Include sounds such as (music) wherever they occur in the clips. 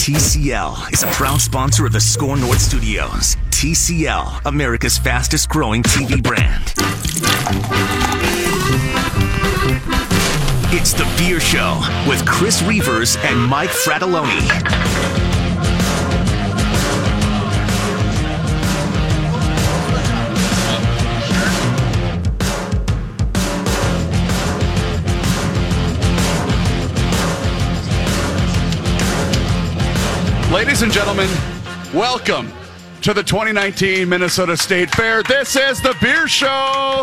TCL is a proud sponsor of the Score North Studios. TCL, America's fastest growing TV brand. It's The Beer Show with Chris Reavers and Mike Frattallone. Ladies and gentlemen, welcome to the 2019 Minnesota State Fair. This is the Beer Show.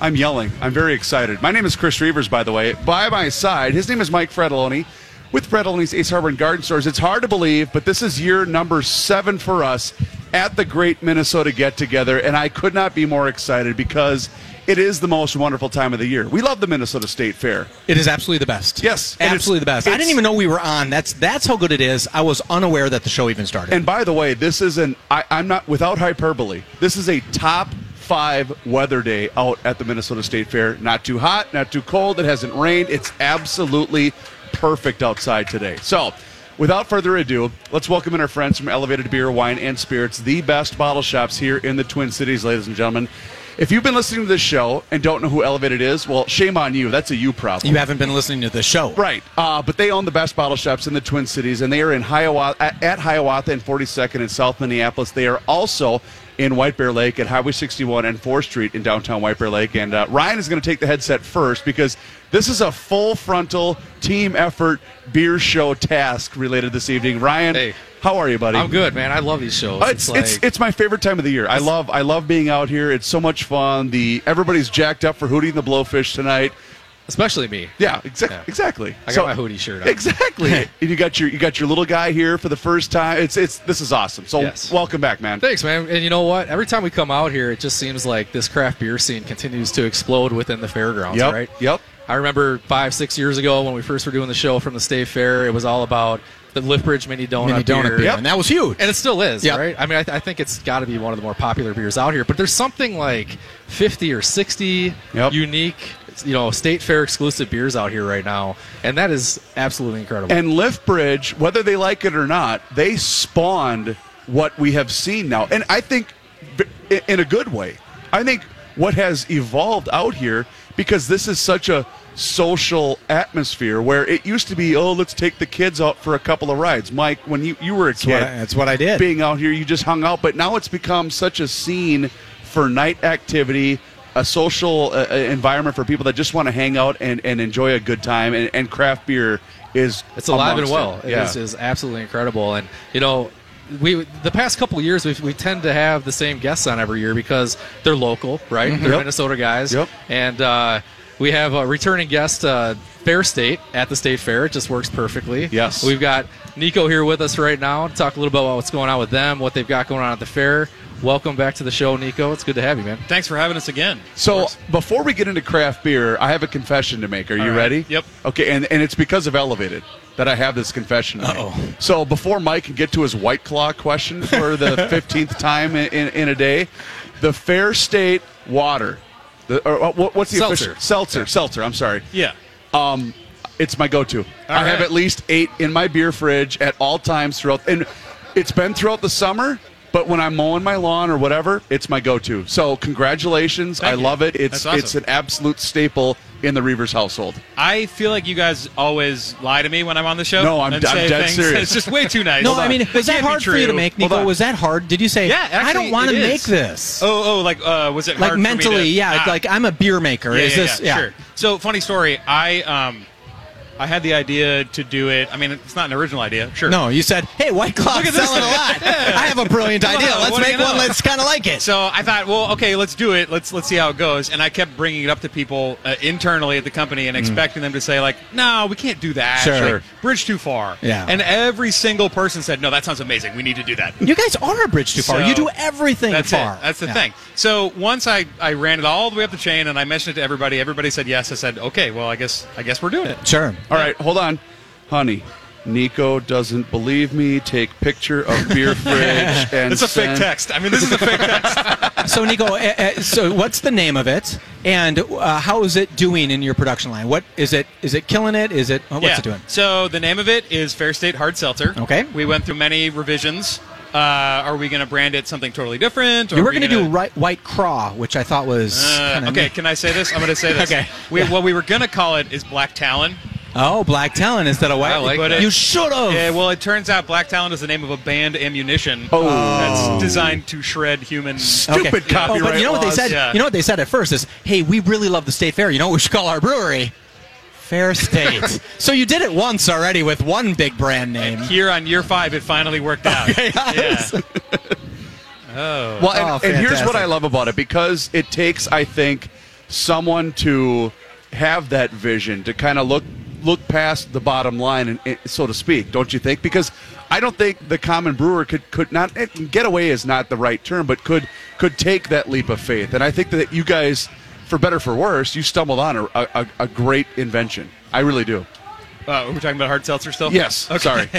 I'm yelling. I'm very excited. My name is Chris Reavers, by the way. By my side, his name is Mike Frattallone with Frattallone's Ace Hardware and Garden Stores. It's hard to believe, but this is year number seven for us at the Great Minnesota Get Together, and I could not be more excited because it is the most wonderful time of the year. We love the Minnesota State Fair. It is absolutely the best. Yes, absolutely the best. I didn't even know we were on. That's that's how good it is. I was unaware that the show even started. And by the way, this is an I, I'm not without hyperbole. This is a top five weather day out at the Minnesota State Fair. Not too hot, not too cold. It hasn't rained. It's absolutely perfect outside today. So. Without further ado, let's welcome in our friends from Elevated Beer, Wine, and Spirits, the best bottle shops here in the Twin Cities, ladies and gentlemen. If you've been listening to this show and don't know who Elevated is, well, shame on you. That's a you problem. you haven't been listening to the show, Right. Uh, but they own the best bottle shops in the Twin Cities, and they are in Hiawatha, at, at Hiawatha and 42nd in South Minneapolis. They are also in White Bear Lake at Highway 61 and 4th Street in downtown White Bear Lake. And uh, Ryan is going to take the headset first because this is a full frontal team effort beer show task related this evening. Ryan, Hey. how are you, buddy? I'm good, man. I love these shows. Uh, It's, it's, it's my favorite time of the year. I love I love being out here. It's so much fun. The everybody's jacked up for Hootie and the Blowfish tonight. Especially me. Yeah, exa- Yeah. exactly. I got my hoodie shirt on. Exactly. (laughs) and you got your you got your little guy here for the first time. It's it's this is awesome. So Yes. welcome back, man. Thanks, man. And you know what? Every time we come out here, it just seems like this craft beer scene continues to explode within the fairgrounds, Yep. right? Yep. I remember five, six years ago when we first were doing the show from the State Fair, it was all about the Liftbridge Mini Donut, mini donut beer. beer, Yep. and that was huge. And it still is, Yep. right? I mean, I, th- I think it's got to be one of the more popular beers out here. But there's something like 50 or 60 Yep. unique, you know, state fair exclusive beers out here right now, and that is absolutely incredible. And Liftbridge, whether they like it or not, they spawned what we have seen now. And I think in a good way. I think what has evolved out here because this is such a social atmosphere where it used to be, oh, let's take the kids out for a couple of rides. Mike, when you, you were a what kid, I- that's what I did. Being out here, you just hung out. But now it's become such a scene for night activity, a social uh, uh, environment for people that just want to hang out and, and enjoy a good time. And, and craft beer is It's alive and well. It. It Yeah. is, is absolutely incredible. And you know, we the past couple of years we we tend to have the same guests on every year because they're local, right? They're Mm-hmm. Yep. Minnesota guys. Yep. And uh, we have a returning guest, uh, Fair State at the State Fair. It just works perfectly. Yes. We've got Nico here with us right now to talk a little bit about what's going on with them, what they've got going on at the fair. Welcome back to the show, Nico. It's good to have you, man. Thanks for having us again. So before we get into craft beer, I have a confession to make. Are you All right. ready? Yep. Okay, and, and it's because of Elevated that I have this confession. to make. Uh-oh. So before Mike can get to his White Claw question for the (laughs) fifteenth time in, in, in a day, the Fair State Water, the or, uh, what, what's the Seltzer. official seltzer? Seltzer. Seltzer. I'm sorry. Yeah. Um, it's my go-to. I have at least eight in my beer fridge at all times throughout, and it's been throughout the summer. But when I'm mowing my lawn or whatever, it's my go-to. So congratulations! Thank I you. love it. It's awesome. it's an absolute staple in the Reavers household. I feel like you guys always lie to me when I'm on the show. No, I'm- and I'm dead things. serious. It's just way too nice. no, I mean, was that hard for you to make, Hold Nico? Was that hard? Did you say, Yeah, actually, I don't want to make this? Oh, oh, like uh, was it like hard for me mentally, to- yeah. Ah. Like I'm a beer maker. yeah, Is yeah, this? yeah, sure. So funny story. I um, I had the idea to do it. I mean, it's not an original idea. Sure. No, you said, "Hey, White Claw selling a lot. (laughs) Yeah. I have a brilliant (laughs) idea. on, Let's make you one Let's kind of like it." So I thought, well, okay, let's do it. Let's let's see how it goes. And I kept bringing it up to people uh, internally at the company and expecting them to say like, "No, we can't do that. Mm. Sure. Like, bridge too far." Yeah. And every single person said, "No, that sounds amazing. We need to do that." you guys are a bridge too far. So- you do everything That's far. it. That's the Yeah. thing. So once I, I ran it all the way up the chain and I mentioned it to everybody, everybody said yes. I said, okay, well, I guess I guess we're doing it. Sure. All right, hold on, honey. Nico doesn't believe me. Take picture of beer (laughs) fridge and It's a fake send- text. I mean, this is a fake text. (laughs) So, Nico, uh, uh, so what's the name of it, and uh, how is it doing in your production line? What is it? Is it killing it? Is it? oh, what's yeah. it doing? So the name of it is Fair State Hard Seltzer. Okay. We went through many revisions. Uh, are we going to brand it something totally different? Or You are were we going to do gonna- right, White Craw, which I thought was Uh, kinda okay, neat. can I say this? I'm going to say (laughs) this. Okay. We, What we were going to call it is Black Talon. Oh, Black Talon instead of White. I like But that. it- You should have. Yeah, well, it turns out Black Talon is the name of a band ammunition Oh. that's designed to shred human. Stupid Oh, copyright but you know what they laws. said? Yeah. You know what they said at first is, "Hey, we really love the State Fair. You know what we should call our brewery? Fair State." (laughs) so you did it once already with one big brand name. Here on year five, it finally worked out. (laughs) yes. Yeah. Oh. Well, and, Oh, and here's what. I love about it because it takes, I think, someone to have that vision to kind of look look past the bottom line, and so to speak. Don't you think? Because I don't think the common brewer could could not eh, get away is not the right term, but could could take that leap of faith. And I think that you guys, for better for worse, you stumbled on a, a, a great invention. I really do. Uh, we're talking about hard seltzer still? Yes, sorry, (laughs)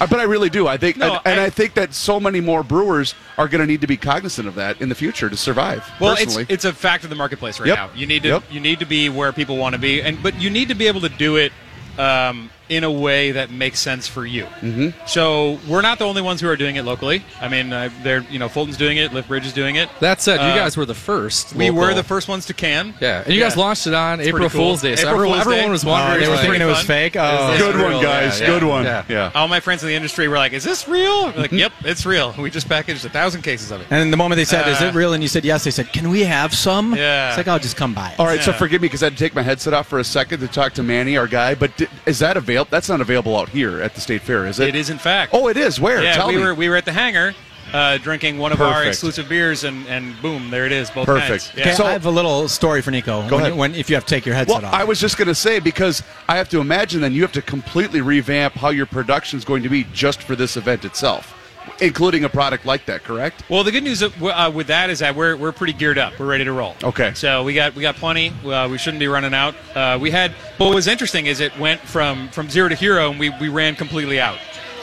Uh, but I really do. I think, No, and, and I- I, think that so many more brewers are going to need to be cognizant of that in the future to survive. Well, it's it's a fact of the marketplace right Yep. now. You need to Yep. you need to be where people want to be, and but you need to be able to do it um, in a way that makes sense for you. Mm-hmm. So we're not the only ones who are doing it locally. I mean, uh, they're you know Fulton's doing it, Lift Bridge is doing it. That said, you Uh, guys were the first. We local- were the first ones to can. Yeah, and you guys launched it on April pretty cool. Fool's Day, so April everyone, Fool's everyone Day. was wondering. Oh, they were thinking pretty it was fun. fake. Oh, this Good one, guys. Yeah, Good one. Yeah. Yeah. All my friends in the industry were like, "Is this real?" We're like, "Yep, it's real." We just packaged a thousand cases of it. And the moment they said, "Is Uh, it real?" and you said yes, they said, "Can we have some?" Yeah. It's like, "I'll just come by." it." All right, so forgive me because I had to take my headset off for a second to talk to Manny, our guy. But is that available? Yep, that's not available out here at the state fair, is it? It is in fact. Oh, it is. Where? Yeah, Tell we me. were we were at the hangar, uh, drinking one of our exclusive beers, and, and boom, there it is, both Perfect. kinds. Okay, Yeah. So- I have a little story for Nico. Go when, ahead. when if you have to take your headset well, off. I was just going to say because I have to imagine then you have to completely revamp how your production is going to be just for this event itself, including a product like that. Correct? Well, the good news uh, with that is that we're, we're pretty geared up. We're ready to roll. Okay. So we got we got plenty. Uh, we shouldn't be running out. Uh, we had. But what was interesting is it went from from zero to hero, and we, we ran completely out.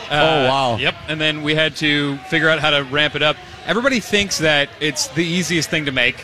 Uh, Oh, wow. Yep. And then we had to figure out how to ramp it up. Everybody thinks that it's the easiest thing to make.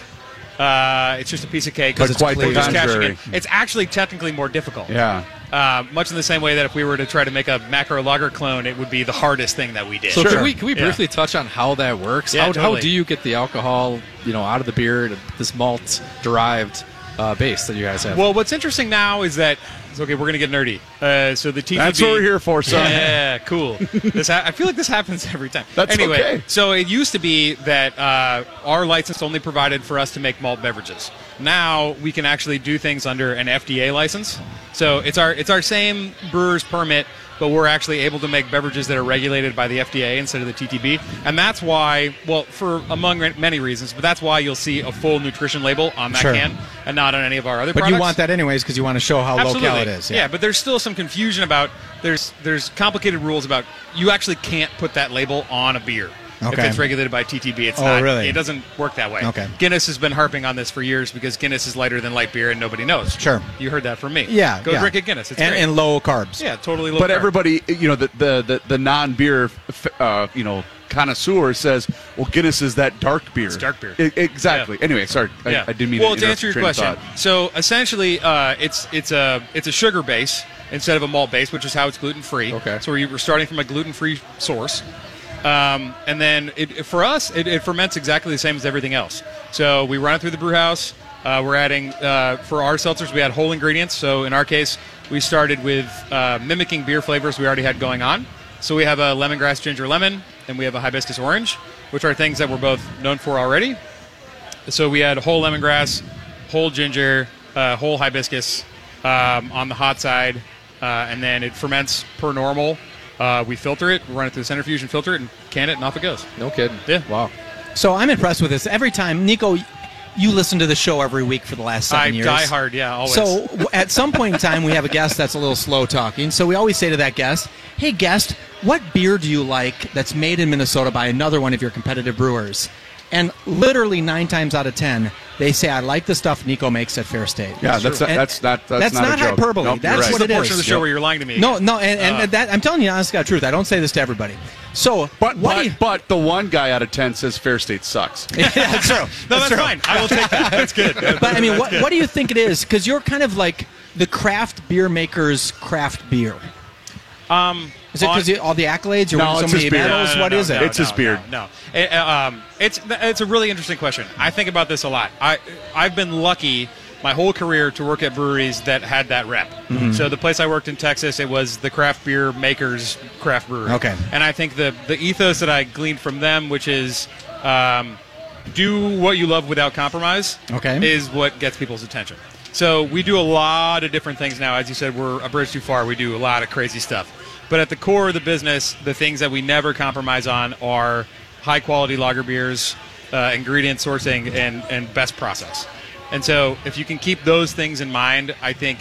Uh, it's just a piece of cake. But it's quite the contrary. in. It's actually technically more difficult. Yeah. Uh, much in the same way that if we were to try to make a macro lager clone, it would be the hardest thing that we did. So Sure. can we can we Yeah. briefly touch on how that works? Yeah, how, how do you get the alcohol, you know, out of the beer this malt derived uh, base that you guys have? Well, what's interesting now is that it's okay. We're gonna get nerdy. Uh, so the TTB. That's what we're here for, son. Yeah, cool. this ha- I feel like this happens (laughs) every time. That's anyway. okay. So it used to be that uh, our license only provided for us to make malt beverages. Now we can actually do things under an FDA license. So it's our it's our same brewer's permit, but we're actually able to make beverages that are regulated by the FDA instead of the TTB. And that's why, well, for among many reasons, but that's why you'll see a full nutrition label on that Sure. can and not on any of our other products. but products. you want that anyways because you want to show how low cal it is. Yeah. but there's still some confusion about there's there's complicated rules about you actually can't put that label on a beer if it's regulated by TTB. It's Oh, not. really? It doesn't work that way. Okay. Guinness has been harping on this for years because Guinness is lighter than light beer and nobody knows. Sure. You heard that from me. Yeah. Go yeah. drink a Guinness. It's and, great. and low carbs. yeah, totally. Low But carb. everybody, you know, the the the, the non beer, uh, you know, connoisseur says, well, Guinness is that dark beer. It's dark beer. E- exactly. Yeah. Anyway, sorry, yeah. I, I didn't mean well, to, to interrupt answer your question, so essentially, uh, it's it's a it's a sugar base instead of a malt base, which is how it's gluten free. Okay. So we're starting from a gluten free source, um, and then it, for us, it, it ferments exactly the same as everything else. So we run it through the brew house. Uh, we're adding uh, for our seltzers, we add whole ingredients. So in our case, we started with uh, mimicking beer flavors we already had going on. So we have a lemongrass ginger lemon, and we have a hibiscus orange, which are things that we're both known for already. So we had whole lemongrass, whole ginger, uh, whole hibiscus um, on the hot side, uh, and then it ferments per normal. Uh, we filter it, run it through the centrifuge and filter it, and can it, and off it goes. no kidding. Yeah. Wow. So I'm impressed with this. Every time, Nico, you listen to the show every week for the last seven I years. die hard, yeah, always. So at some point in time, we have a guest that's a little slow talking. So we always say to that guest, "Hey, guest, what beer do you like that's made in Minnesota by another one of your competitive brewers?" And literally nine times out of ten, they say, "I like the stuff Nico makes at Fair State." Yeah, that's not, And that's not that's, that's not a joke. hyperbole. Nope, you're That's right. what it portion of the show Yep. where you're lying to me. No, no, and, and Uh. that I'm telling you, honest God, truth. I don't say this to everybody. So, But what but, you, but the one guy out of ten says Fair State sucks. (laughs) yeah, that's true. (laughs) No, that's true. fine. I will take that. That's good. (laughs) But I mean, what, what do you think it is? Because you're kind of like the craft beer maker's craft beer. Um, Is it because all the accolades? You're No, winning it's so his many beard. medals? No, no, What no, is it? no, It's his beard. No, no. It, um, it's it's a really interesting question. I think about this a lot. I I've been lucky my whole career to work at breweries that had that rep. Mm-hmm. So the place I worked in Texas, it was the craft beer makers craft brewery. Okay. And I think the the ethos that I gleaned from them, which is um, do what you love without compromise, Okay. is what gets people's attention. So we do a lot of different things now. As you said, we're a bridge too far. We do a lot of crazy stuff. But at the core of the business, the things that we never compromise on are high quality lager beers, uh, ingredient sourcing, and, and best process. And so if you can keep those things in mind, I think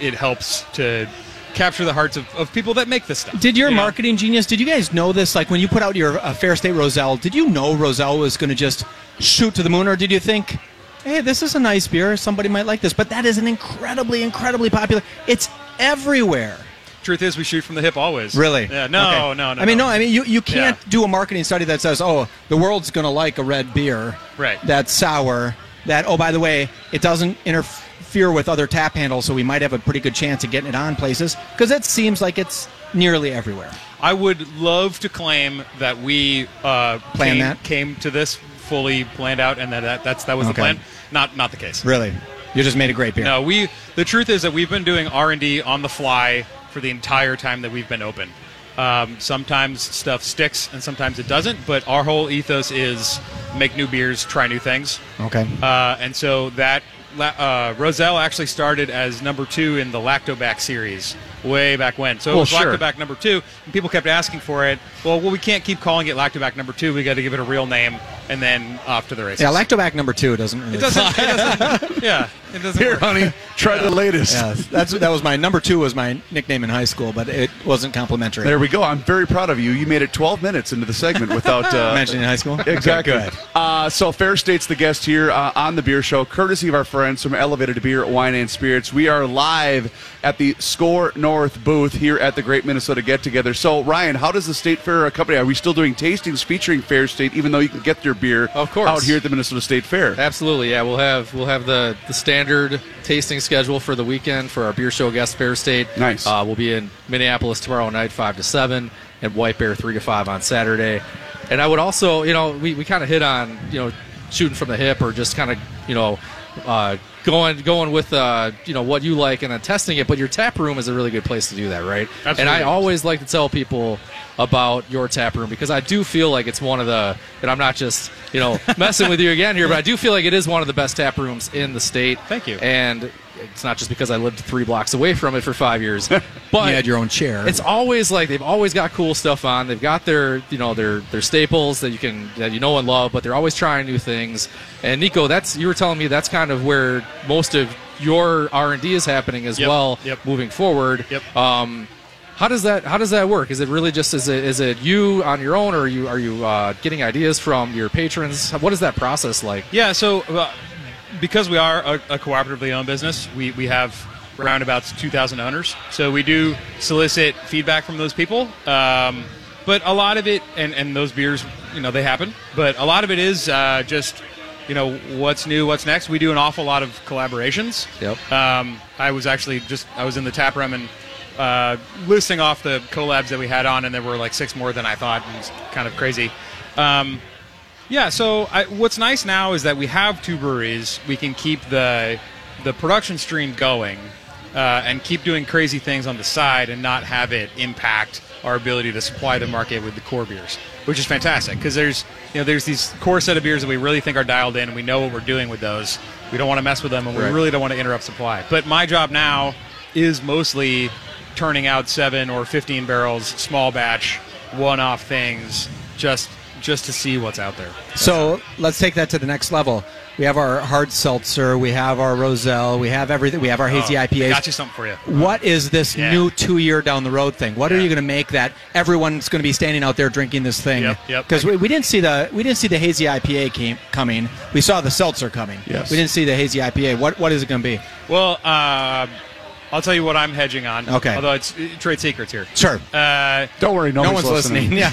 it helps to capture the hearts of, of people that make this stuff. Did your you know? marketing genius? Did you guys know this? Like when you put out your uh, Fair State Roselle, did you know Roselle was going to just shoot to the moon, or did you think, "Hey, this is a nice beer. Somebody might like this"? But that is an incredibly, incredibly popular. It's everywhere. Truth is, we shoot from the hip always. Really? Yeah. No, Okay. no, no. I mean, no. I mean, you, you can't Yeah. do a marketing study that says, "Oh, the world's going to like a red beer, Right. That's sour. That oh, by the way, it doesn't interfere with other tap handles, so we might have a pretty good chance of getting it on places because it seems like it's nearly everywhere." I would love to claim that we uh, Planned came, that? came to this fully planned out, and that, that that's that was Okay. the plan. Not not the case. Really, you just made a great beer. No, we. The truth is that we've been doing R and D on the fly for the entire time that we've been open. Um, sometimes stuff sticks and sometimes it doesn't, but our whole ethos is make new beers, try new things. Okay. Uh, and so that uh, Roselle actually started as number two in the Lactobac series way back when. So it Well, was sure. Lactobac number two, and people kept asking for it. Well, well, we can't keep calling it Lactobac number two. We got to give it a real name, and then off to the races. Yeah, Lactobac number two doesn't really. It doesn't. It (laughs) doesn't yeah, it doesn't. Here, work. honey, try the latest. Yeah, that's that was my number two was my nickname in high school, but it wasn't complimentary. There we go. I'm very proud of you. You made it 12 minutes into the segment without uh, Mentioned in high school. Exactly. Okay. Uh, so Fair State's the guest here uh, on the Beer Show, courtesy of our friends from Elevated Beer, Wine and Spirits. We are live at the Score North booth here at the Great Minnesota Get Together. So Ryan, how does the State Fair company? Are we still doing tastings featuring Fair State, even though you can get your beer Of course. out here at the Minnesota State Fair? Absolutely, yeah. We'll have we'll have the, the standard tasting schedule for the weekend for our beer show guest Fair State. Nice. Uh, we'll be in Minneapolis tomorrow night, five to seven, and White Bear three to five on Saturday. And I would also, you know, we, we kind of hit on, you know, shooting from the hip or just kind of, you know, uh, going going with uh, you know what you like and then testing it. But your tap room is a really good place to do that, right? Absolutely. And I always like to tell people about your tap room because I do feel like it's one of the, and I'm not just you know (laughs) messing with you again here, but I do feel like it is one of the best tap rooms in the state. Thank you. And it's not just because I lived three blocks away from it for five years, (laughs) but you had your own chair. it's always like they've always got cool stuff on. They've got their you know their their staples that you can that you know and love, but they're always trying new things. And Nico, that's you were telling me that's kind of where most of your R and D is happening as Yep, well, yep. moving forward. Yep. Um, how does that how does that work? Is it really just is it is it you on your own, or are you are you uh, getting ideas from your patrons? What is that process like? Yeah, so uh, because we are a, a cooperatively owned business, we, we have around about 2,000 owners. So we do solicit feedback from those people. Um, but a lot of it, and, and those beers, you know, they happen. But a lot of it is uh, just, you know, what's new, what's next. We do an awful lot of collaborations. Yep. Um, I was actually just, I was in the tap room and uh, listing off the collabs that we had on, and there were like six more than I thought. And it's kind of crazy. Um, yeah, so I, what's nice now is that we have two breweries. We can keep the the production stream going uh, and keep doing crazy things on the side and not have it impact our ability to supply the market with the core beers, which is fantastic because there's you know there's these core set of beers that we really think are dialed in and we know what we're doing with those. We don't want to mess with them and we Right. really don't want to interrupt supply. But my job now is mostly turning out seven or 15 barrels, small batch, one-off things, just just to see what's out there. So let's take that to the next level. we have our hard seltzer, we have our Roselle, we have everything. We have our hazy Oh, I IPAs. got you something for you. What is this Yeah. new two-year down the road thing? What are Yeah. you going to make that everyone's going to be standing out there drinking this thing? Yep, yep. Because we, we didn't see the we didn't see the hazy IPA came, coming. We saw the seltzer coming. Yes. We didn't see the hazy IPA. What what is it going to be? Well, uh, I'll tell you what I'm hedging on. Okay. Although it's uh, trade secrets here. Sure. Uh, Don't worry, no one's listening. Yeah.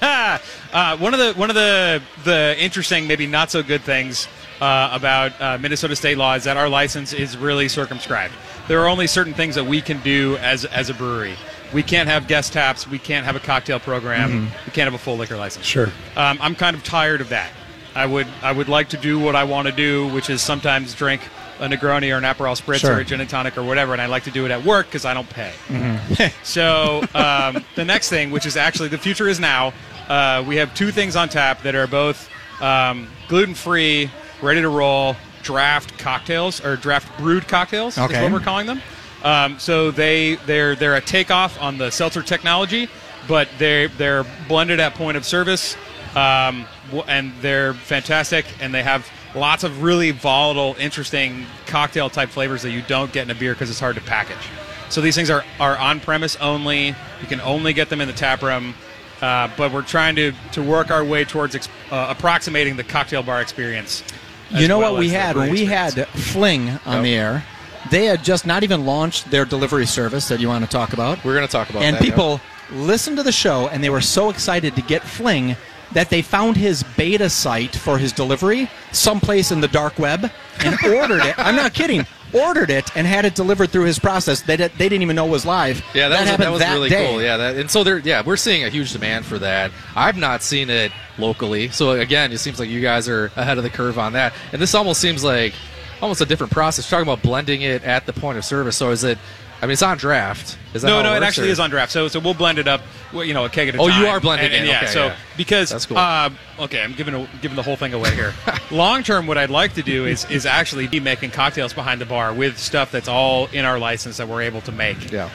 (laughs) (laughs) uh, one of the one of the the interesting, maybe not so good things uh, about uh, Minnesota state law is that our license is really circumscribed. There are only certain things that we can do as as a brewery. We can't have guest taps. We can't have a cocktail program. We can't have a full liquor license. Sure. Um, I'm kind of tired of that. I would I would like to do what I want to do, which is sometimes drink a Negroni or an Aperol Spritz Sure. or a gin and tonic or whatever, and I like to do it at work because I don't pay. (laughs) so um, the next thing, which is actually the future is now, uh, we have two things on tap that are both um, gluten free, ready to roll, draft cocktails or draft brewed cocktails. Okay. is what we're calling them. Um, so they they're they're a takeoff on the seltzer technology, but they they're blended at point of service, um, and they're fantastic, and they have lots of really volatile, interesting cocktail type flavors that you don't get in a beer because it's hard to package. So these things are are on premise only. You can only get them in the tap room. Uh, but we're trying to, to work our way towards ex- uh, approximating the cocktail bar experience. you know well what we had when we experience. had Fling on the air. They had just not even launched their delivery service that you want to talk about. We're going to talk about and that. yeah. people listened to the show and they were so excited to get Fling that they found his beta site for his delivery someplace in the dark web and (laughs) ordered it. I'm not kidding. Ordered it and had it delivered through his process. They, they didn't even know it was live. Yeah, that, was, happened that was really day. cool. Yeah, that, and so there, yeah, we're seeing a huge demand for that. I've not seen it locally, so again, it seems like you guys are ahead of the curve on that. And this almost seems like almost a different process. You're talking about blending it at the point of service. So is it? I mean, it's on draft. Is that No, no, it works, actually or- is on draft. So, so we'll blend it up. You know, a keg at a Oh, time. you are blending And- and it. yeah. Okay, so yeah. because That's cool. uh, okay, I'm giving a, giving the whole thing away here. (laughs) Long term, what I'd like to do is is actually be making cocktails behind the bar with stuff that's all in our license that we're able to make. Yeah.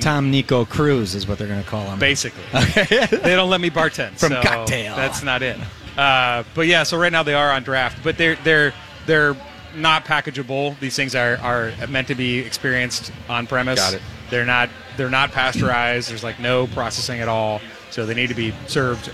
Tom Nico Cruise is what they're going to call him. Basically, (laughs) they don't let me bartend From so Cocktail. That's not it. Uh, but yeah, so right now they are on draft, but they're they're they're not packageable. These things are, are meant to be experienced on premise. Got it. They're not they're not pasteurized. There's like no processing at all, so they need to be served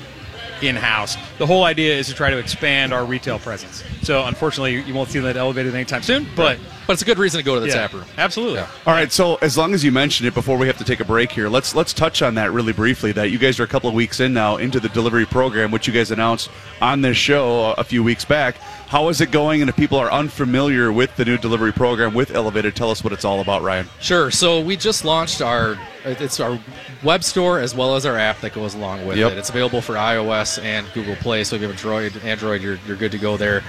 in house. The whole idea is to try to expand our retail presence. So unfortunately, you won't see that elevated anytime soon. But But it's a good reason to go to the yeah, tap room. absolutely. Yeah. All right, so as long as you mentioned it before we have to take a break here, let's let's touch on that really briefly. That you guys are a couple of weeks in now into the delivery program, which you guys announced on this show a few weeks back. How is it going? And if people are unfamiliar with the new delivery program with Elevated, tell us what it's all about, Ryan. Sure. So we just launched our it's our web store as well as our app that goes along with Yep. it. It's available for iOS and Google Play. So if you have Android, Android, you're you're good to go there.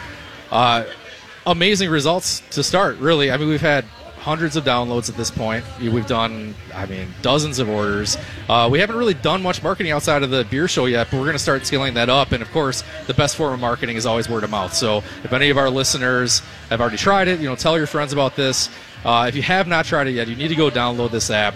Uh, amazing results to start. Really, I mean, we've had hundreds of downloads at this point. We've done, I mean, dozens of orders. Uh, we haven't really done much marketing outside of the beer show yet, but we're going to start scaling that up. And of course, the best form of marketing is always word of mouth. So if any of our listeners have already tried it, you know, tell your friends about this. Uh, if you have not tried it yet, you need to go download this app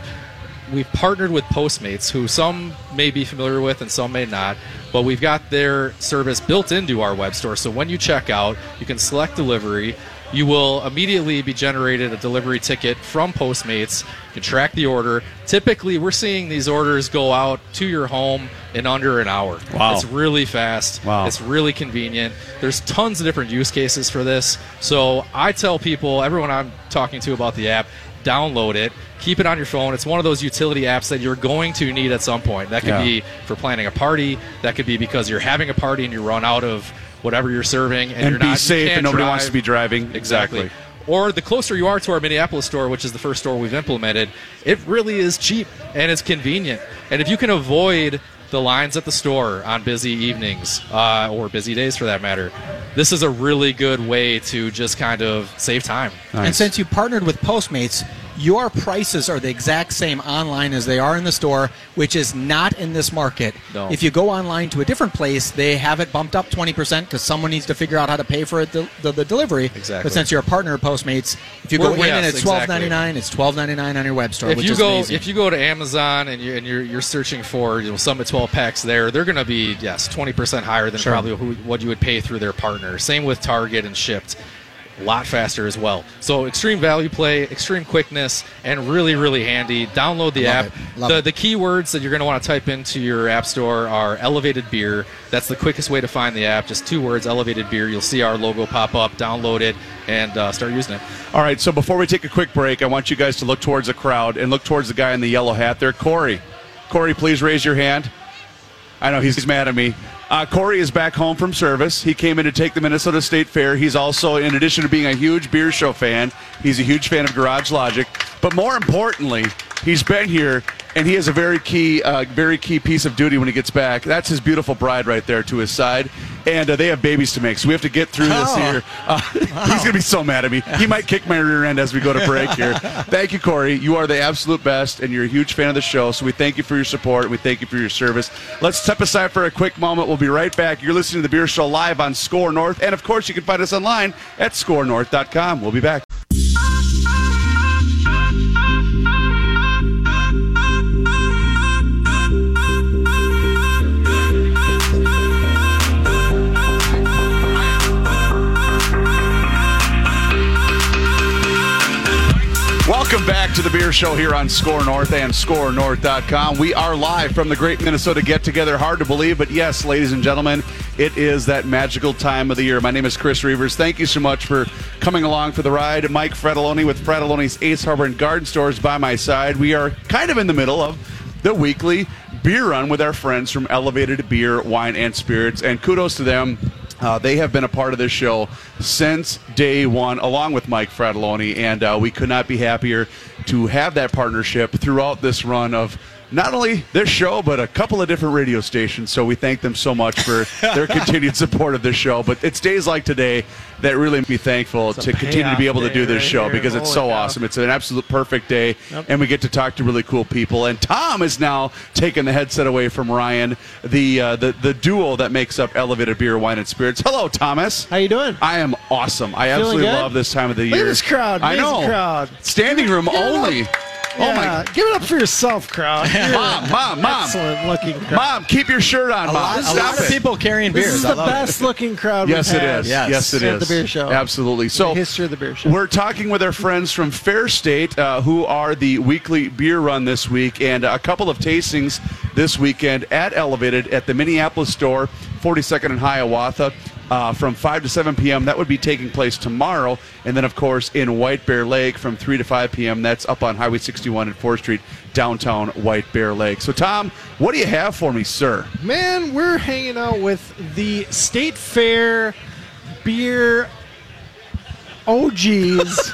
we've partnered with Postmates, who some may be familiar with and some may not, but we've got their service built into our web store. So when you check out, you can select delivery. You will immediately be generated a delivery ticket from Postmates. You can track the order. Typically, we're seeing these orders go out to your home in under an hour. Wow. It's really fast. Wow. It's really convenient. There's tons of different use cases for this. So I tell people, everyone I'm talking to about the app, download it, keep it on your phone. It's one of those utility apps that you're going to need at some point. That could Yeah. be for planning a party. That could be because you're having a party and you run out of whatever you're serving, and, And you're be not safe, can't and nobody drive. wants to be driving. Exactly. Exactly. Or the closer you are to our Minneapolis store, which is the first store we've implemented, it really is cheap and it's convenient. And if you can avoid the lines at the store on busy evenings uh, or busy days for that matter, this is a really good way to just kind of save time. And since you partnered with Postmates, your prices are the exact same online as they are in the store, which is not in this market. No. If you go online to a different place, they have it bumped up 20% because someone needs to figure out how to pay for it, the, the, the delivery. Exactly. But since you're a partner of Postmates, if you go in and it's twelve exactly. ninety nine, it's twelve ninety nine on your web store. if which you is go amazing. if you go to Amazon and you're and you're, you're searching for you know Summit 12 packs there, they're going to be yes 20% higher than probably who, what you would pay through their partner. Same with Target and Shipt. A lot faster as well. So extreme value play, extreme quickness, and really really handy. Download the Love app. the the keywords that you're going to want to type into your app store are elevated beer. That's the quickest way to find the app. Just two words, elevated beer. You'll see our logo pop up. Download it and uh, start using it. All right, so before we take a quick break, I want you guys to look towards the crowd and look towards the guy in the yellow hat there, Corey. Corey, please raise your hand. I know he's mad at me. Uh, Corey is back home from service. He came in to take the Minnesota State Fair. He's also, in addition to being a huge beer show fan, he's a huge fan of Garage Logic. But more importantly, he's been here and he has a very key, uh, very key piece of duty when he gets back. That's his beautiful bride right there to his side, and uh, they have babies to make. So we have to get through this Oh. here. Uh, (laughs) He's gonna be so mad at me. He might kick my rear end as we go to break here. (laughs) thank you, Corey. You are the absolute best, and you're a huge fan of the show. So we thank you for your support. and We thank you for your service. Let's step aside for a quick moment. We'll be right back. You're listening to the Beer Show live on Score North, and of course, you can find us online at ScoreNorth.com. We'll be back. Welcome back to the Beer Show here on Score North and ScoreNorth.com. We are live from the Great Minnesota Get Together. Hard to believe, but yes, ladies and gentlemen, it is that magical time of the year. My name is Chris Reavers. Thank you so much for coming along for the ride. Mike Frattallone with Frattallone's Ace Hardware and Garden Stores by my side. We are kind of in the middle of the weekly beer run with our friends from Elevated Beer, Wine, and Spirits, and kudos to them. Uh, they have been a part of this show since day one, along with Mike Frattallone, and uh, we could not be happier to have that partnership throughout this run of not only this show, but a couple of different radio stations. So we thank them so much for their (laughs) continued support of this show. But it's days like today that really make me thankful to continue to be able to do this right show here. because it's so cow. awesome. It's an absolute perfect day, and we get to talk to really cool people. And Tom is now taking the headset away from Ryan, the uh, the the duo that makes up Elevated Beer, Wine, and Spirits. Hello, Thomas. How you doing? I am awesome. I Feeling absolutely good? love this time of the Look at year. this crowd. I know. Amazing crowd. Standing room Give it up. only. Oh my. Give it up for yourself, crowd. (laughs) Mom, mom, mom. Excellent looking crowd. Mom, keep your shirt on, a mom. lot, a Stop lot it. of people carrying This beers. is I the love it. best looking crowd Yes, we've it had is. Yes. Yes, it at is. the beer show. Absolutely. So, The history of the beer show. We're talking with our friends from Fair State, uh, who are the weekly beer run this week, and a couple of tastings this weekend at Elevated at the Minneapolis store, 42nd and Hiawatha. Uh, from 5 to 7 p.m. That would be taking place tomorrow. And then, of course, in White Bear Lake from 3 to 5 p.m. That's up on Highway 61 and 4th Street, downtown White Bear Lake. So, Tom, what do you have for me, sir? Man, we're hanging out with the State Fair beer OGs, (laughs)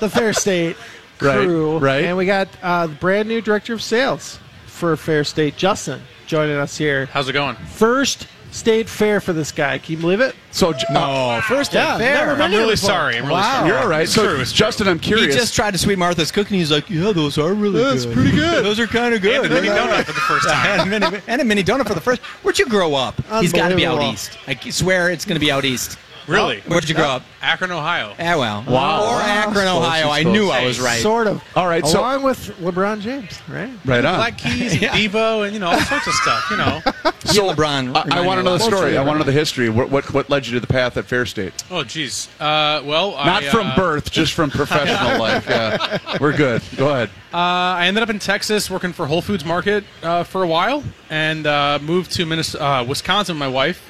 the Fair State Right, crew. right. And we got uh, the brand new director of sales for Fair State, Justin, joining us here. How's it going? First State Fair for this guy. Can you believe it? So, uh, No, first Yeah, fair. never I'm really before. sorry. I'm really Wow. sorry. you're all right. It's so, true, it's true. Justin, I'm curious. He just tried to sweet Martha's cookie. He's like, yeah, those are really That's good. pretty good. Those are kind of good. And the mini donut for the first time. and, a mini, and a mini donut for the first. Where'd you grow up? He's got to be out east. I swear it's going to be out east. Really? Where'd you grow up? Akron, Ohio. Ah, well. Wow. Or Akron, Close, Ohio. I close. knew I was right. Sort of. All right, so- Along with LeBron James, right? right on. Black Keys, and (laughs) Yeah. Devo, and you know all sorts of stuff. You know. (laughs) So LeBron. I, I want to know the story. I want to know the history. What, what what led you to the path at Fair State? Oh, geez. Uh, well, Not I, from uh, birth, just from (laughs) professional life. Yeah, we're good. Go ahead. Uh, I ended up in Texas working for Whole Foods Market uh, for a while, and uh, moved to Minnesota, uh, Wisconsin. with My wife.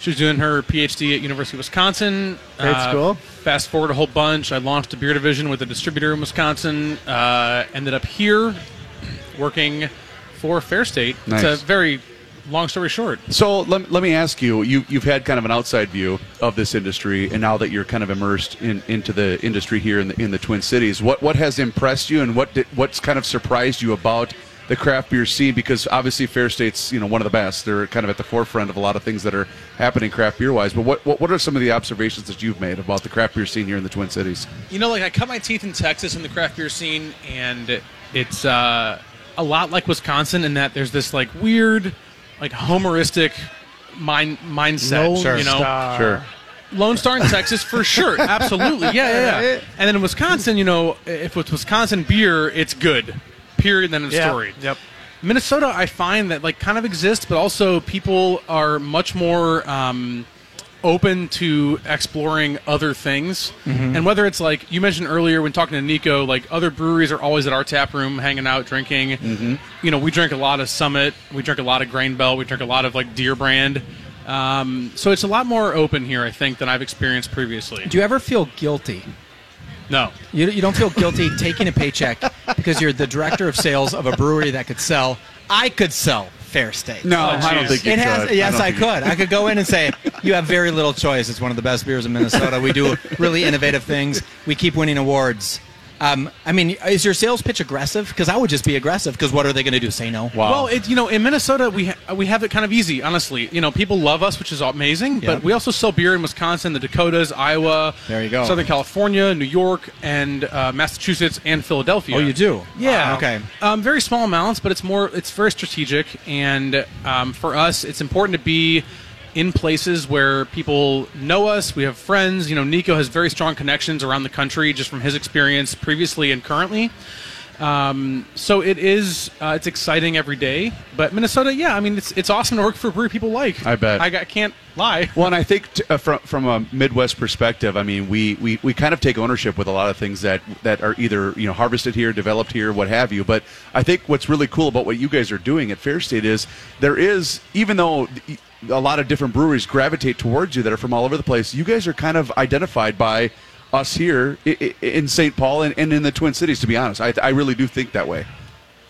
She was doing her PhD at University of Wisconsin. Great Uh, school. Fast forward a whole bunch. I launched a beer division with a distributor in Wisconsin. Uh, ended up here working for Fair State. Nice. It's a very long story short. So let, let me ask you, you. You've had kind of an outside view of this industry, and now that you're kind of immersed in, into the industry here in the in the Twin Cities, what what has impressed you, and what did, what's kind of surprised you about the craft beer scene because obviously Fair State's you know one of the best. They're kind of at the forefront of a lot of things that are happening craft beer wise. But what, what what are some of the observations that you've made about the craft beer scene here in the Twin Cities? You know, like I cut my teeth in Texas in the craft beer scene, and it's uh, a lot like Wisconsin in that there's this like weird, like homeristic mind mindset. Lone you know, Star. Sure. Lone Star in Texas for sure, absolutely, yeah, yeah, yeah. (laughs) And then in Wisconsin, you know, if it's Wisconsin beer, it's good. Period. Then it's Yeah. story. Yep. Minnesota, I find that like kind of exists, but also people are much more um, open to exploring other things. And whether it's like you mentioned earlier when talking to Nico, like other breweries are always at our tap room, hanging out, drinking. You know, we drink a lot of Summit, we drink a lot of Grain Belt, we drink a lot of like Deer Brand. Um, so it's a lot more open here, I think, than I've experienced previously. Do you ever feel guilty? No. You, you don't feel guilty taking a paycheck because you're the director of sales of a brewery that could sell. I could sell Fair State. No, Oh, I don't think you It has. could. Yes, don't I, could. I could go in and say, "You have very little choice. It's one of the best beers in Minnesota. We do really innovative things. We keep winning awards." Um, I mean, is your sales pitch aggressive? Because I would just be aggressive. Because what are they going to do? Say no? Wow. Well, it, you know, in Minnesota, we ha- we have it kind of easy. Honestly, you know, people love us, which is amazing. Yeah. But we also sell beer in Wisconsin, the Dakotas, Iowa, There you go. Southern California, New York, and uh, Massachusetts, and Philadelphia. Oh, you do? Yeah. Wow. Okay. Um, very small amounts, but it's more. It's very strategic, and um, for us, it's important to be in places where people know us. We have friends. You know, Nico has very strong connections around the country, just from his experience previously and currently. Um, so it is. Uh, it's exciting every day. But Minnesota, yeah, I mean, it's it's awesome to work for a brewery people like. I bet. I, got- can't lie. Well, and I think t- uh, from from a Midwest perspective, I mean, we, we, we kind of take ownership with a lot of things that, that are either you know harvested here, developed here, what have you. But I think what's really cool about what you guys are doing at Fair State is there is even though a lot of different breweries gravitate towards you that are from all over the place, you guys are kind of identified by us here i- i- in St. Paul and, and in the Twin Cities. To be honest, I, I really do think that way.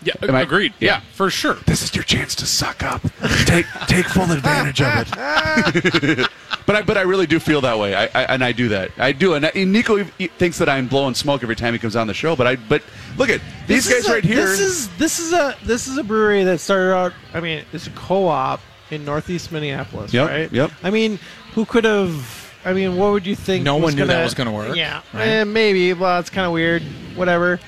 Yeah, Am I- agreed. yeah. yeah, for sure. This is your chance to suck up. Take take full advantage of it. (laughs) but I but I really do feel that way. I, I and I do that. I do. And, and Nico he- he thinks that I'm blowing smoke every time he comes on the show. But I but look at these This is guys a- right here. This is this is a this is a brewery that started out. I mean, it's a co-op in Northeast Minneapolis, Yep, right? yep. I mean, who could have? I mean, what would you think? No one knew that gonna- was gonna work, Yeah, right? eh, maybe. Well, it's kind of weird. Whatever.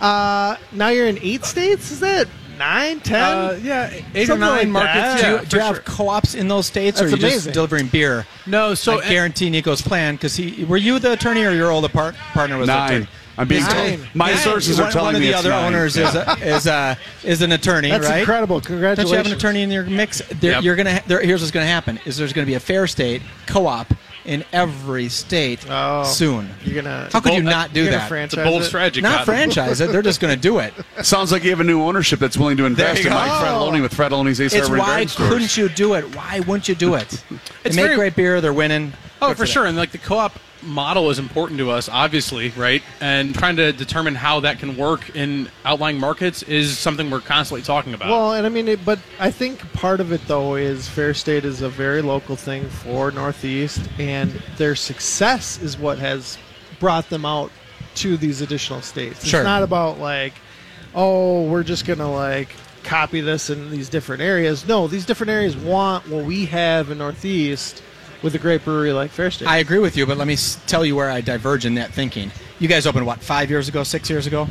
Uh, now you're in eight states. Is that nine, ten? Uh, yeah, eight or nine like markets. that. do you, Yeah, do you for have sure. co-ops in those states, or are That's you just delivering beer? No, so I guarantee Nico's plan because he were you the attorney or your old part, partner was the attorney? I'm being told. My Nine. sources one, are telling me. one of the other nine. owners is a, is a, is an attorney, That's right? incredible. Don't you have an attorney in your mix? There, Yep. You're gonna. There, here's what's gonna happen: is there's gonna be a fair state co-op in every state Oh. soon. You're gonna. How could you not do that? It's a bold strategy. Not franchise it. They're just gonna do it. (laughs) Sounds like you have a new ownership that's willing to invest in Mike go. Frattallone with Frattallone's Ace It's Harbor why couldn't you do it? Why wouldn't you do it? (laughs) they make very- great beer. They're winning. Oh, Good for them. sure. And like the co-op model is important to us, obviously, right? And trying to determine how that can work in outlying markets is something we're constantly talking about. Well, and I mean, it, but I think part of it though is Fair State is a very local thing for Northeast, and their success is what has brought them out to these additional states. Sure. It's not about like, oh, we're just gonna like copy this in these different areas. No, these different areas want what we have in Northeast with a great brewery like Fair State. I agree with you, but let me s- tell you where I diverge in that thinking. You guys opened what five years ago, six years ago,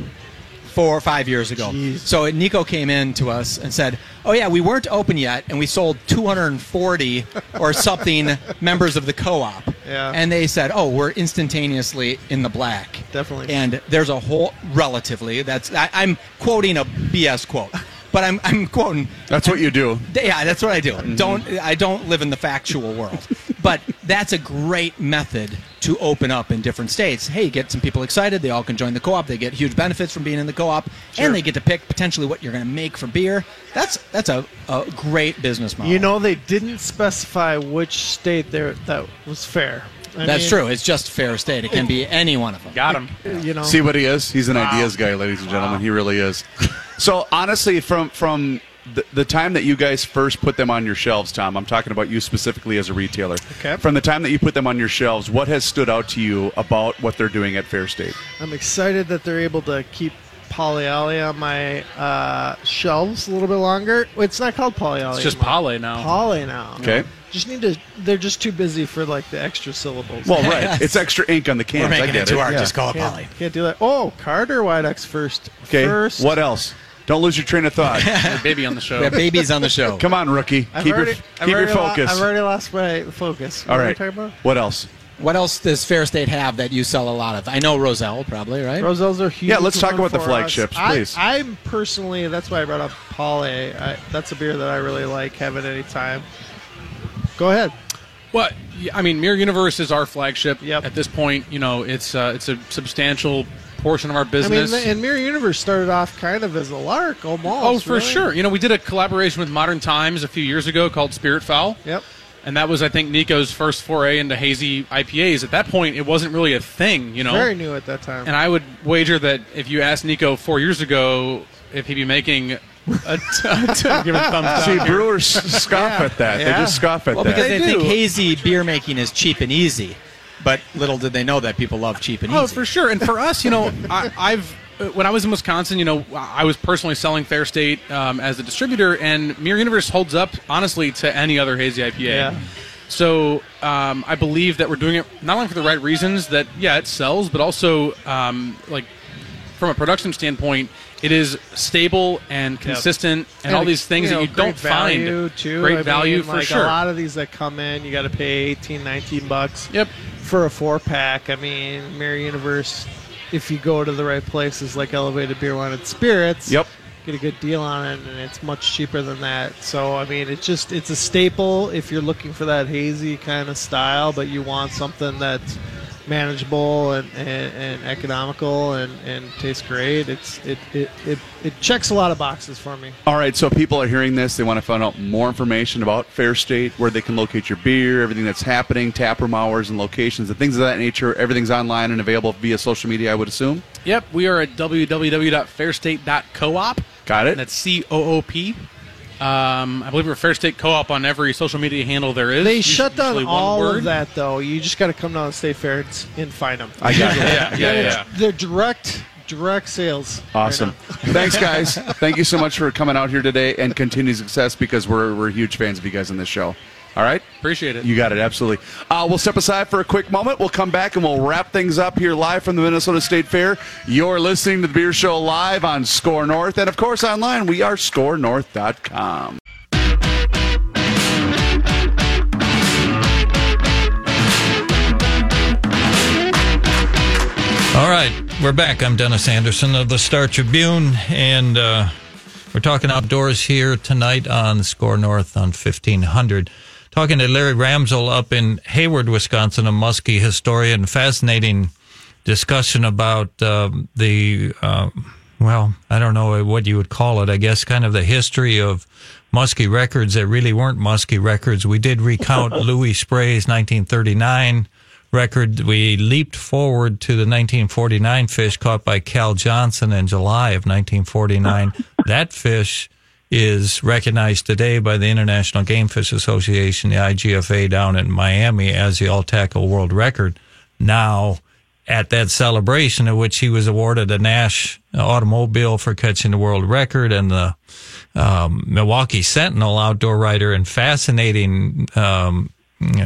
four or five years ago. Jeez. So Nico came in to us and said, "Oh yeah, we weren't open yet, and we sold 240 or something (laughs) members of the co-op." Yeah. And they said, "Oh, we're instantaneously in the black." Definitely. And there's a whole relatively. That's I, I'm quoting a BS quote, but I'm I'm quoting That's what you do. yeah, that's what I do. Mm-hmm. Don't I don't live in the factual world. But that's a great method to open up in different states. Hey, get some people excited. They all can join the co-op. They get huge benefits from being in the co-op, and they get to pick potentially what you're going to make for beer. That's that's a, a great business model. you know, they didn't specify which state there that was fair. I that's mean, true. It's just fair state. It can be any one of them. Got him. You know, See what he is? He's an ideas guy, ladies and gentlemen. He really is. so honestly, from from the, the time that you guys first put them on your shelves, Tom, I'm talking about you specifically as a retailer. Okay. From the time that you put them on your shelves, what has stood out to you about what they're doing at Fair State? I'm excited that they're able to keep polyolly on my uh, shelves a little bit longer. It's not called polyolly. It's just anymore. Poly now. Poly now. Okay. Just need to. They're just too busy for like the extra syllables. Well, (laughs) right. It's extra ink on the cans. We're I making get it too hard. Yeah. Just call it can't, Polly. can't do that. Oh, Carter Widex first. Okay. First. What else? Don't lose your train of thought. (laughs) Your baby on the show. We have babies on the show. Come on, rookie. I've keep already, your I've keep your already lo- focus. I've already lost my focus. What All are we right. talking about? What else? What else does Fair State have that you sell a lot of? I know Roselle, probably, right? Roselle's are huge. Yeah, let's talk about the flagships, us. please. I, I'm personally, that's why I brought up Polly. I, that's a beer that I really like. Have it anytime. Go ahead. Well, I mean, Mirror Universe is our flagship. Yep. At this point, you know, it's uh, it's a substantial portion of our business. I mean, and Mirror Universe started off kind of as a lark, almost. oh, for really. sure. You know, we did a collaboration with Modern Times a few years ago called Spirit Foul. Yep. And that was, I think, Nico's first foray into hazy IPAs. At that point, it wasn't really a thing, you know. Very new at that time. And I would wager that if you asked Nico four years ago if he'd be making a t- (laughs) t- give a thumbs (laughs) down. See, brewers scoff at that. They just scoff at Well, that. because They they, think hazy beer making is cheap and easy. But little did they know that people love cheap and easy. Oh, for sure. And for us, you know, (laughs) I, I've uh, when I was in Wisconsin, you know, I was personally selling Fair State um, as a distributor, and Mirror Universe holds up honestly to any other hazy IPA. Yeah. So um, I believe that we're doing it not only for the right reasons that yeah it sells, but also um, like from a production standpoint, it is stable and consistent, and, all these things you know, that you don't great value, find. Too. Great I value mean, for like sure. A lot of these that come in, you got to pay 18, 19 bucks. Yep. For a four pack, I mean, Mirror Universe. If you go to the right places like Elevated Beer, and Spirits, Yep. get a good deal on it, and it's much cheaper than that. So I mean, it's just it's a staple if you're looking for that hazy kind of style, but you want something that's manageable and, and, and economical and, and tastes great. It's it, it, it, it checks a lot of boxes for me. All right, so people are hearing this. They want to find out more information about Fair State, where they can locate your beer, everything that's happening, taproom hours and locations, and things of that nature. Everything's online and available via social media, I would assume. Yep, we are at www.fairstate.coop. Got it. And that's C O O P. Um, I believe we're Fair State Co-op on every social media handle there is. They shut down all word. of that though. You just got to come down to State Fair and, and find them. I got (laughs) it. Yeah, yeah, yeah. They're direct direct sales. Awesome. now. (laughs) Thanks, guys. Thank you so much for coming out here today and continued success because we're, we're huge fans of you guys on this show. All right? Appreciate it. You got it, absolutely. Uh, we'll step aside for a quick moment. We'll come back and we'll wrap things up here live from the Minnesota State Fair. You're listening to the Beer Show live on Score North, and of course online. We are ScoreNorth.com. All right, we're back. I'm Dennis Anderson of the Star Tribune, and uh, we're talking outdoors here tonight on Score North on 1500. Talking to Larry Ramsell up in Hayward, Wisconsin, a Muskie historian. Fascinating discussion about um, the, uh, well, I don't know what you would call it. I guess kind of the history of Muskie records that really weren't Muskie records. We did recount (laughs) Louis Spray's 1939 record. We leaped forward to the 1949 fish caught by Cal Johnson in July of 1949. (laughs) that fish is recognized today by the International Game Fish Association, the IGFA, down in Miami as the all tackle world record. Now, at that celebration, in which he was awarded a Nash automobile for catching the world record, and the um, Milwaukee Sentinel outdoor writer and fascinating um,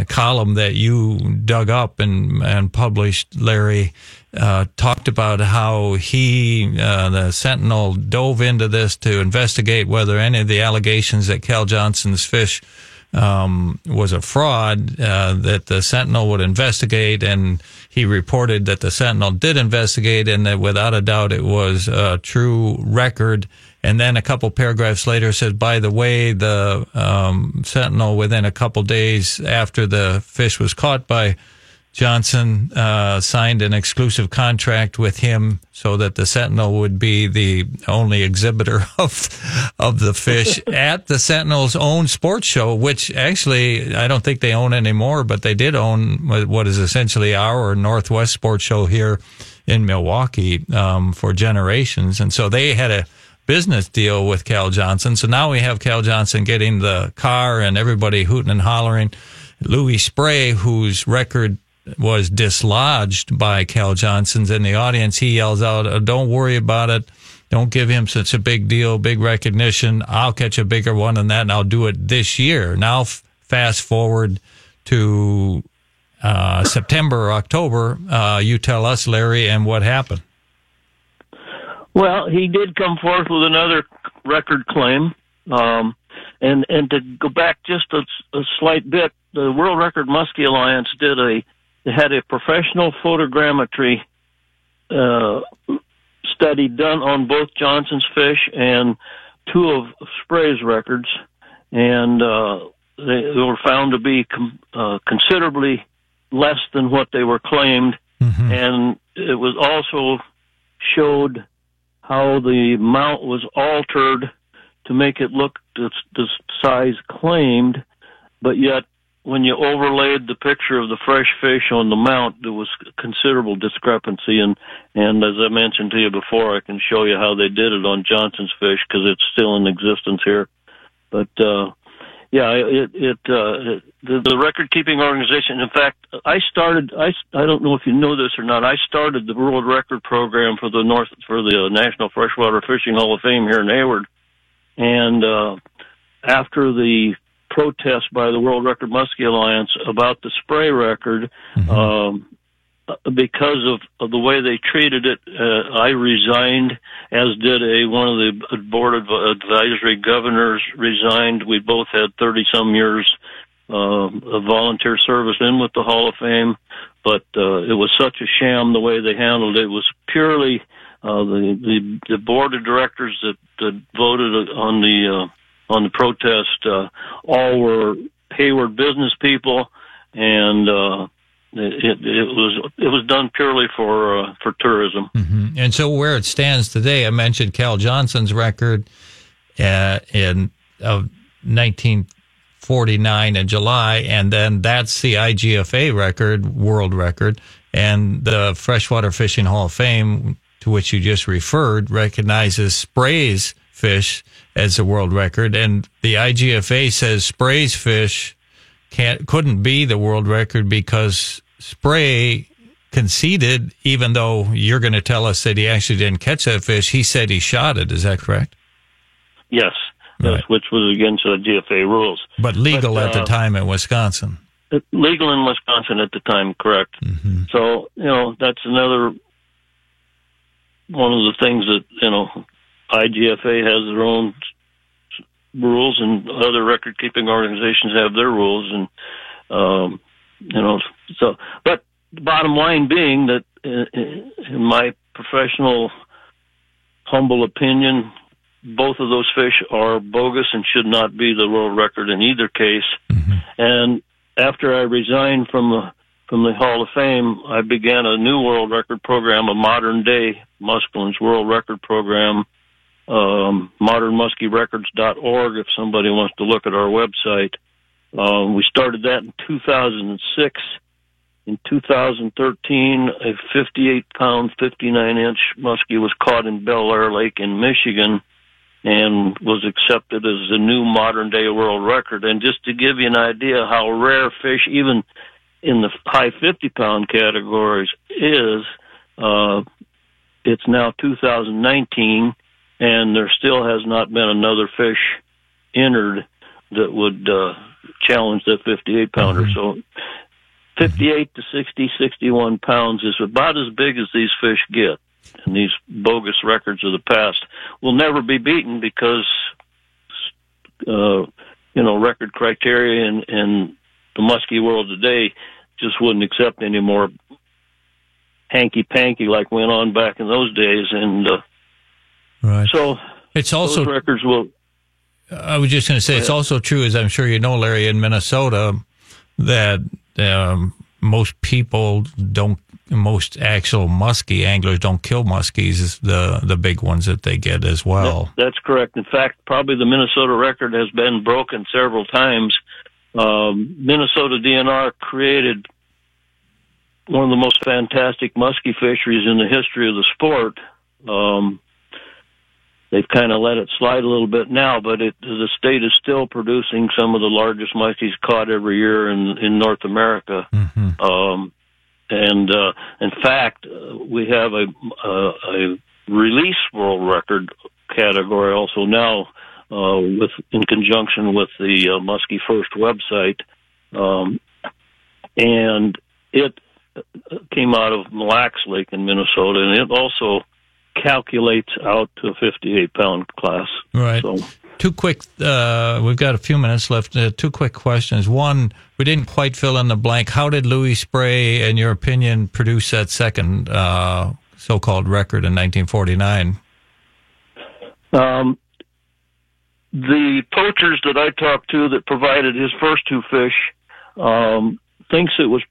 column that you dug up and, and published, Larry, uh, talked about how he, uh, the Sentinel, dove into this to investigate whether any of the allegations that Cal Johnson's fish um, was a fraud, uh, that the Sentinel would investigate, and he reported that the Sentinel did investigate, and that without a doubt it was a true record. And then a couple paragraphs later says, by the way, the um, Sentinel, within a couple days after the fish was caught by Johnson, uh, signed an exclusive contract with him so that the Sentinel would be the only exhibitor (laughs) of of the fish (laughs) at the Sentinel's own sports show, which actually I don't think they own anymore, but they did own what is essentially our Northwest sports show here in Milwaukee um, for generations, and so they had a business deal with Cal Johnson. So now we have Cal Johnson getting the car and everybody hooting and hollering. Louis Spray, whose record was dislodged by Cal Johnson's in the audience, he yells out, "Oh, "Don't worry about it. Don't give him such a big deal, big recognition. I'll catch a bigger one than that, and I'll do it this year. Now, f- fast forward to uh, September or October. Uh, you tell us, Larry, and what happened. Well, he did come forth with another record claim. Um, and, and to go back just a, a slight bit, the World Record Muskie Alliance did a, had a professional photogrammetry, uh, study done on both Johnson's fish and two of Spray's records. And, uh, they, they were found to be com- uh, considerably less than what they were claimed. And it was also showed how the mount was altered to make it look the, the size claimed, but yet when you overlaid the picture of the fresh fish on the mount, there was considerable discrepancy. And and as I mentioned to you before, I can show you how they did it on Johnson's fish because it's still in existence here. But uh, yeah, it it, uh, it the, the record keeping organization. In fact, I started. I I don't know if you know this or not. I started the world record program for the North for the National Freshwater Fishing Hall of Fame here in Hayward, and uh, after the protest by the World Record Muskie Alliance about the spray record, um, because of, of the way they treated it, uh, I resigned, as did a one of the board of advisory governors resigned. We both had thirty some years uh, of volunteer service in with the Hall of Fame, but uh, it was such a sham the way they handled it. It was purely uh, the, the the board of directors that, that voted on the uh, on the protest. Uh, all were Hayward business people, and uh, it, it, was it was done purely for uh, for tourism. And so, where it stands today, I mentioned Cal Johnson's record uh, in of 1949 in July, and then that's the IGFA record, world record, and the Freshwater Fishing Hall of Fame, to which you just referred, recognizes Spray's fish as a world record, and the IGFA says Spray's fish can't couldn't be the world record because Spray conceded, even though you're going to tell us that he actually didn't catch that fish, he said he shot it. Is that correct? Yes, Right. which was against the GFA rules. But legal But, at the uh, time in Wisconsin. Legal in Wisconsin at the time, correct. So, you know, that's another one of the things that, you know, IGFA has their own rules and other record keeping organizations have their rules. And, um, you know, so, but the bottom line being that, uh, in my professional, humble opinion, both of those fish are bogus and should not be the world record in either case. And after I resigned from the from the Hall of Fame, I began a new world record program, a modern day Muskelin's world record program, um, modernmuskierecords.org. If somebody wants to look at our website, um, we started that in 2006. In 2013, a 58 pound, 59 inch muskie was caught in Bellaire Lake in Michigan and was accepted as the new modern day world record. And just to give you an idea how rare fish, even in the high 50 pound categories, is, uh, it's now 2019, and there still has not been another fish entered that would uh, challenge that 58 pounder. So 58 to 60, 61 pounds is about as big as these fish get. And these bogus records of the past will never be beaten because, uh, you know, record criteria and, and the muskie world today just wouldn't accept any more hanky panky like went on back in those days. And uh, Right. so It's those also, records will I was just going to say, it's also true, as I'm sure you know, Larry, in Minnesota, that um, most people don't, most actual muskie anglers don't kill muskies, the the big ones that they get as well. That's correct. In fact, probably the Minnesota record has been broken several times. Um, Minnesota DNR created one of the most fantastic muskie fisheries in the history of the sport. Um, they've kind of let it slide a little bit now, but it, the state is still producing some of the largest muskies caught every year in in North America. Um, and uh, in fact, uh, we have a, a, a release world record category also now uh, with in conjunction with the uh, Muskie First website, um, and it came out of Mille Lacs Lake in Minnesota, and it also calculates out to a 58 pound class. Right. So Two quick, uh, we've got a few minutes left. Uh, two quick questions. One, we didn't quite fill in the blank. How did Louis Spray, in your opinion, produce that second uh, so called record in 1949? Um, the poachers that I talked to that provided his first two fish um, thinks it was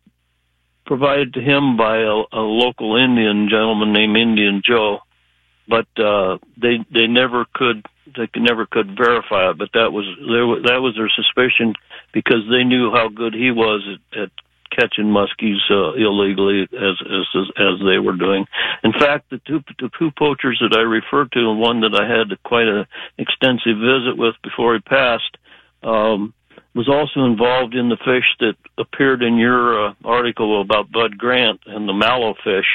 provided to him by a, a local Indian gentleman named Indian Joe, but uh, they they never could they never could verify it. But that was there wa- that was their suspicion because they knew how good he was at, at catching muskies uh, illegally as, as as they were doing. In fact, the two the two poachers that I referred to, and one that I had quite an extensive visit with before he passed, um, was also involved in the fish that appeared in your uh, article about Bud Grant and the mallow fish.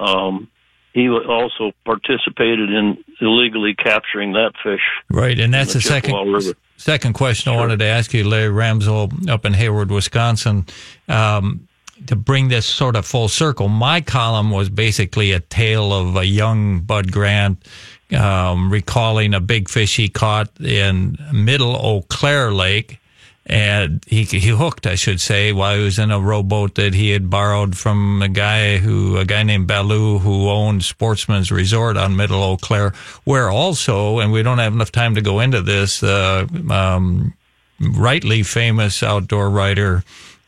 Um, he also participated in illegally capturing that fish. Right, and that's the the second River. second question I wanted to ask you, Larry Ramsell, up in Hayward, Wisconsin. Um, to bring this sort of full circle, my column was basically a tale of a young Bud Grant um, recalling a big fish he caught in Middle Eau Claire Lake. And he he hooked, I should say, while he was in a rowboat that he had borrowed from a guy who a guy named Ballou who owned Sportsman's Resort on Middle Eau Claire, where also, and we don't have enough time to go into this, uh, um, rightly famous outdoor writer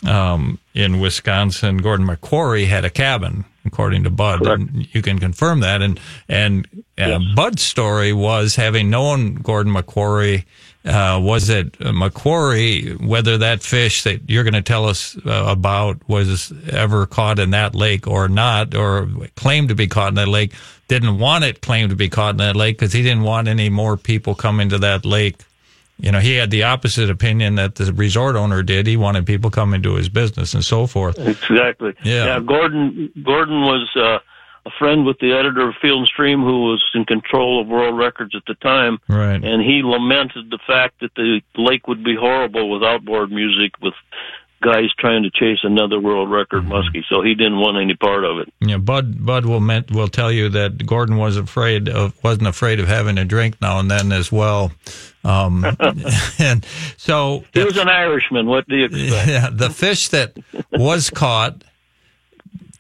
um, in Wisconsin, Gordon MacQuarrie, had a cabin, according to Bud. And you can confirm that. And and uh, Bud's story was having known Gordon MacQuarrie. Uh, was it MacQuarrie, whether that fish that you're going to tell us uh, about was ever caught in that lake or not, or claimed to be caught in that lake, didn't want it claimed to be caught in that lake because he didn't want any more people coming to that lake you know, he had the opposite opinion that the resort owner did. He wanted people coming to his business and so forth. Exactly. Yeah. Gordon Gordon was uh, a friend with the editor of Field and Stream, who was in control of world records at the time, Right. and he lamented the fact that the lake would be horrible with outboard music, with guys trying to chase another world record Mm-hmm. muskie. So he didn't want any part of it. Yeah, Bud Bud will meant, will tell you that Gordon was afraid of wasn't afraid of having a drink now and then as well. Um, (laughs) and so He was an Irishman. What do you expect? (laughs) yeah, the fish that was caught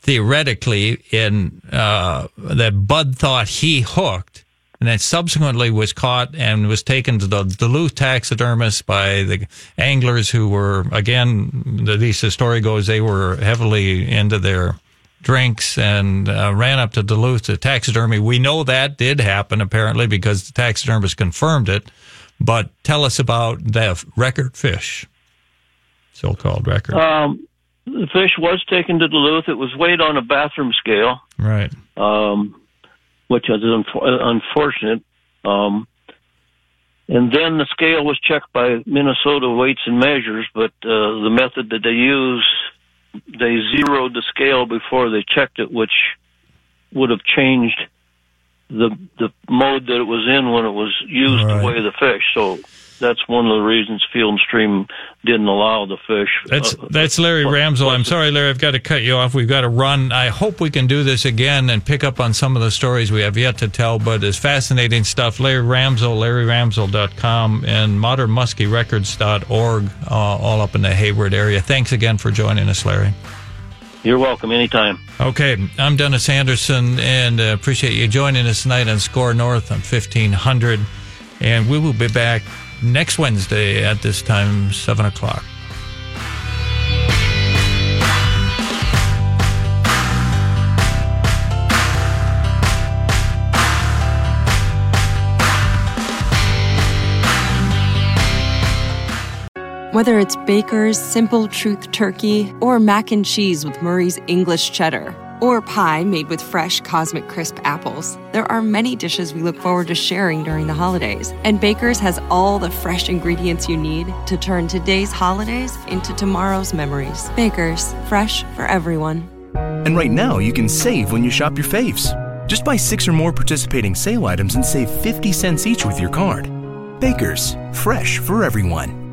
theoretically in uh, that Bud thought he hooked, and then subsequently was caught and was taken to the Duluth taxidermist by the anglers who were again, at least the story goes, they were heavily into their drinks and uh, ran up to Duluth to taxidermy. We know that did happen apparently because the taxidermist confirmed it. But tell us about the record fish, so-called record. Um, the fish was taken to Duluth. It was weighed on a bathroom scale. right. um, which is unf- unfortunate. Um, and then the scale was checked by Minnesota Weights and Measures, but uh, the method that they use, they zeroed the scale before they checked it, which would have changed the the mode that it was in when it was used Right. to weigh the fish. So that's one of the reasons Field and Stream didn't allow the fish. That's uh, that's Larry what- Ramsell. I'm sorry, Larry. I've got to cut you off. We've got to run. I hope we can do this again and pick up on some of the stories we have yet to tell. But it's fascinating stuff. Larry Ramsell, LarryRamsell.com, and ModernMuskieRecords.org, uh, all up in the Hayward area. Thanks again for joining us, Larry. You're welcome anytime. Okay, I'm Dennis Anderson, and uh, appreciate you joining us tonight on Score North on 1500. And we will be back next Wednesday at this time, 7 o'clock. Whether it's Baker's Simple Truth Turkey or mac and cheese with Murray's English Cheddar or pie made with fresh Cosmic Crisp apples, there are many dishes we look forward to sharing during the holidays. And Baker's has all the fresh ingredients you need to turn today's holidays into tomorrow's memories. Baker's, fresh for everyone. And right now, you can save when you shop your faves. Just buy six or more participating sale items and save 50 cents each with your card. Baker's, fresh for everyone.